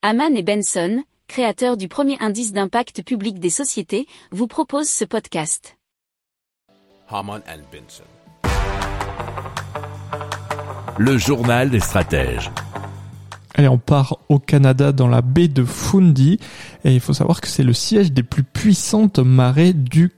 Haman et Benson, créateurs du premier indice d'impact public des sociétés, vous proposent ce podcast. Haman and Benson. Le journal des stratèges. Allez, on part au Canada dans la baie de Fundy et il faut savoir que c'est le siège des plus puissantes marées du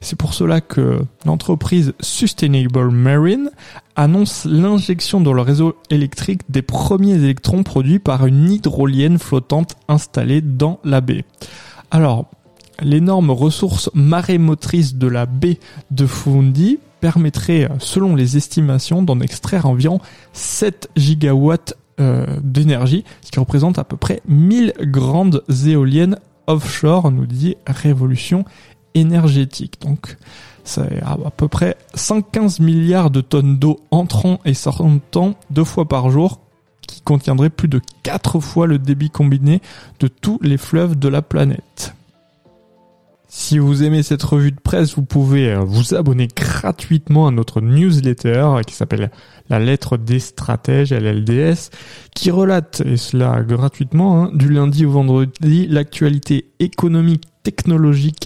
C'est pour cela que l'entreprise Sustainable Marine annonce l'injection dans le réseau électrique des premiers électrons produits par une hydrolienne flottante installée dans la baie. Alors, l'énorme ressource marémotrice de la baie de Fundy permettrait, selon les estimations, d'en extraire environ 7 gigawatts euh, d'énergie, ce qui représente à peu près 1000 grandes éoliennes offshore, nous dit Révolution énergétique. Donc, c'est à peu près 115 milliards de tonnes d'eau entrant et sortant deux fois par jour, qui contiendrait plus de 4 fois le débit combiné de tous les fleuves de la planète. Si vous aimez cette revue de presse, vous pouvez euh, vous abonner gratuitement à notre newsletter qui s'appelle La lettre des stratèges, LLDS, qui relate, et cela gratuitement, hein, du lundi au vendredi, l'actualité économique, technologique,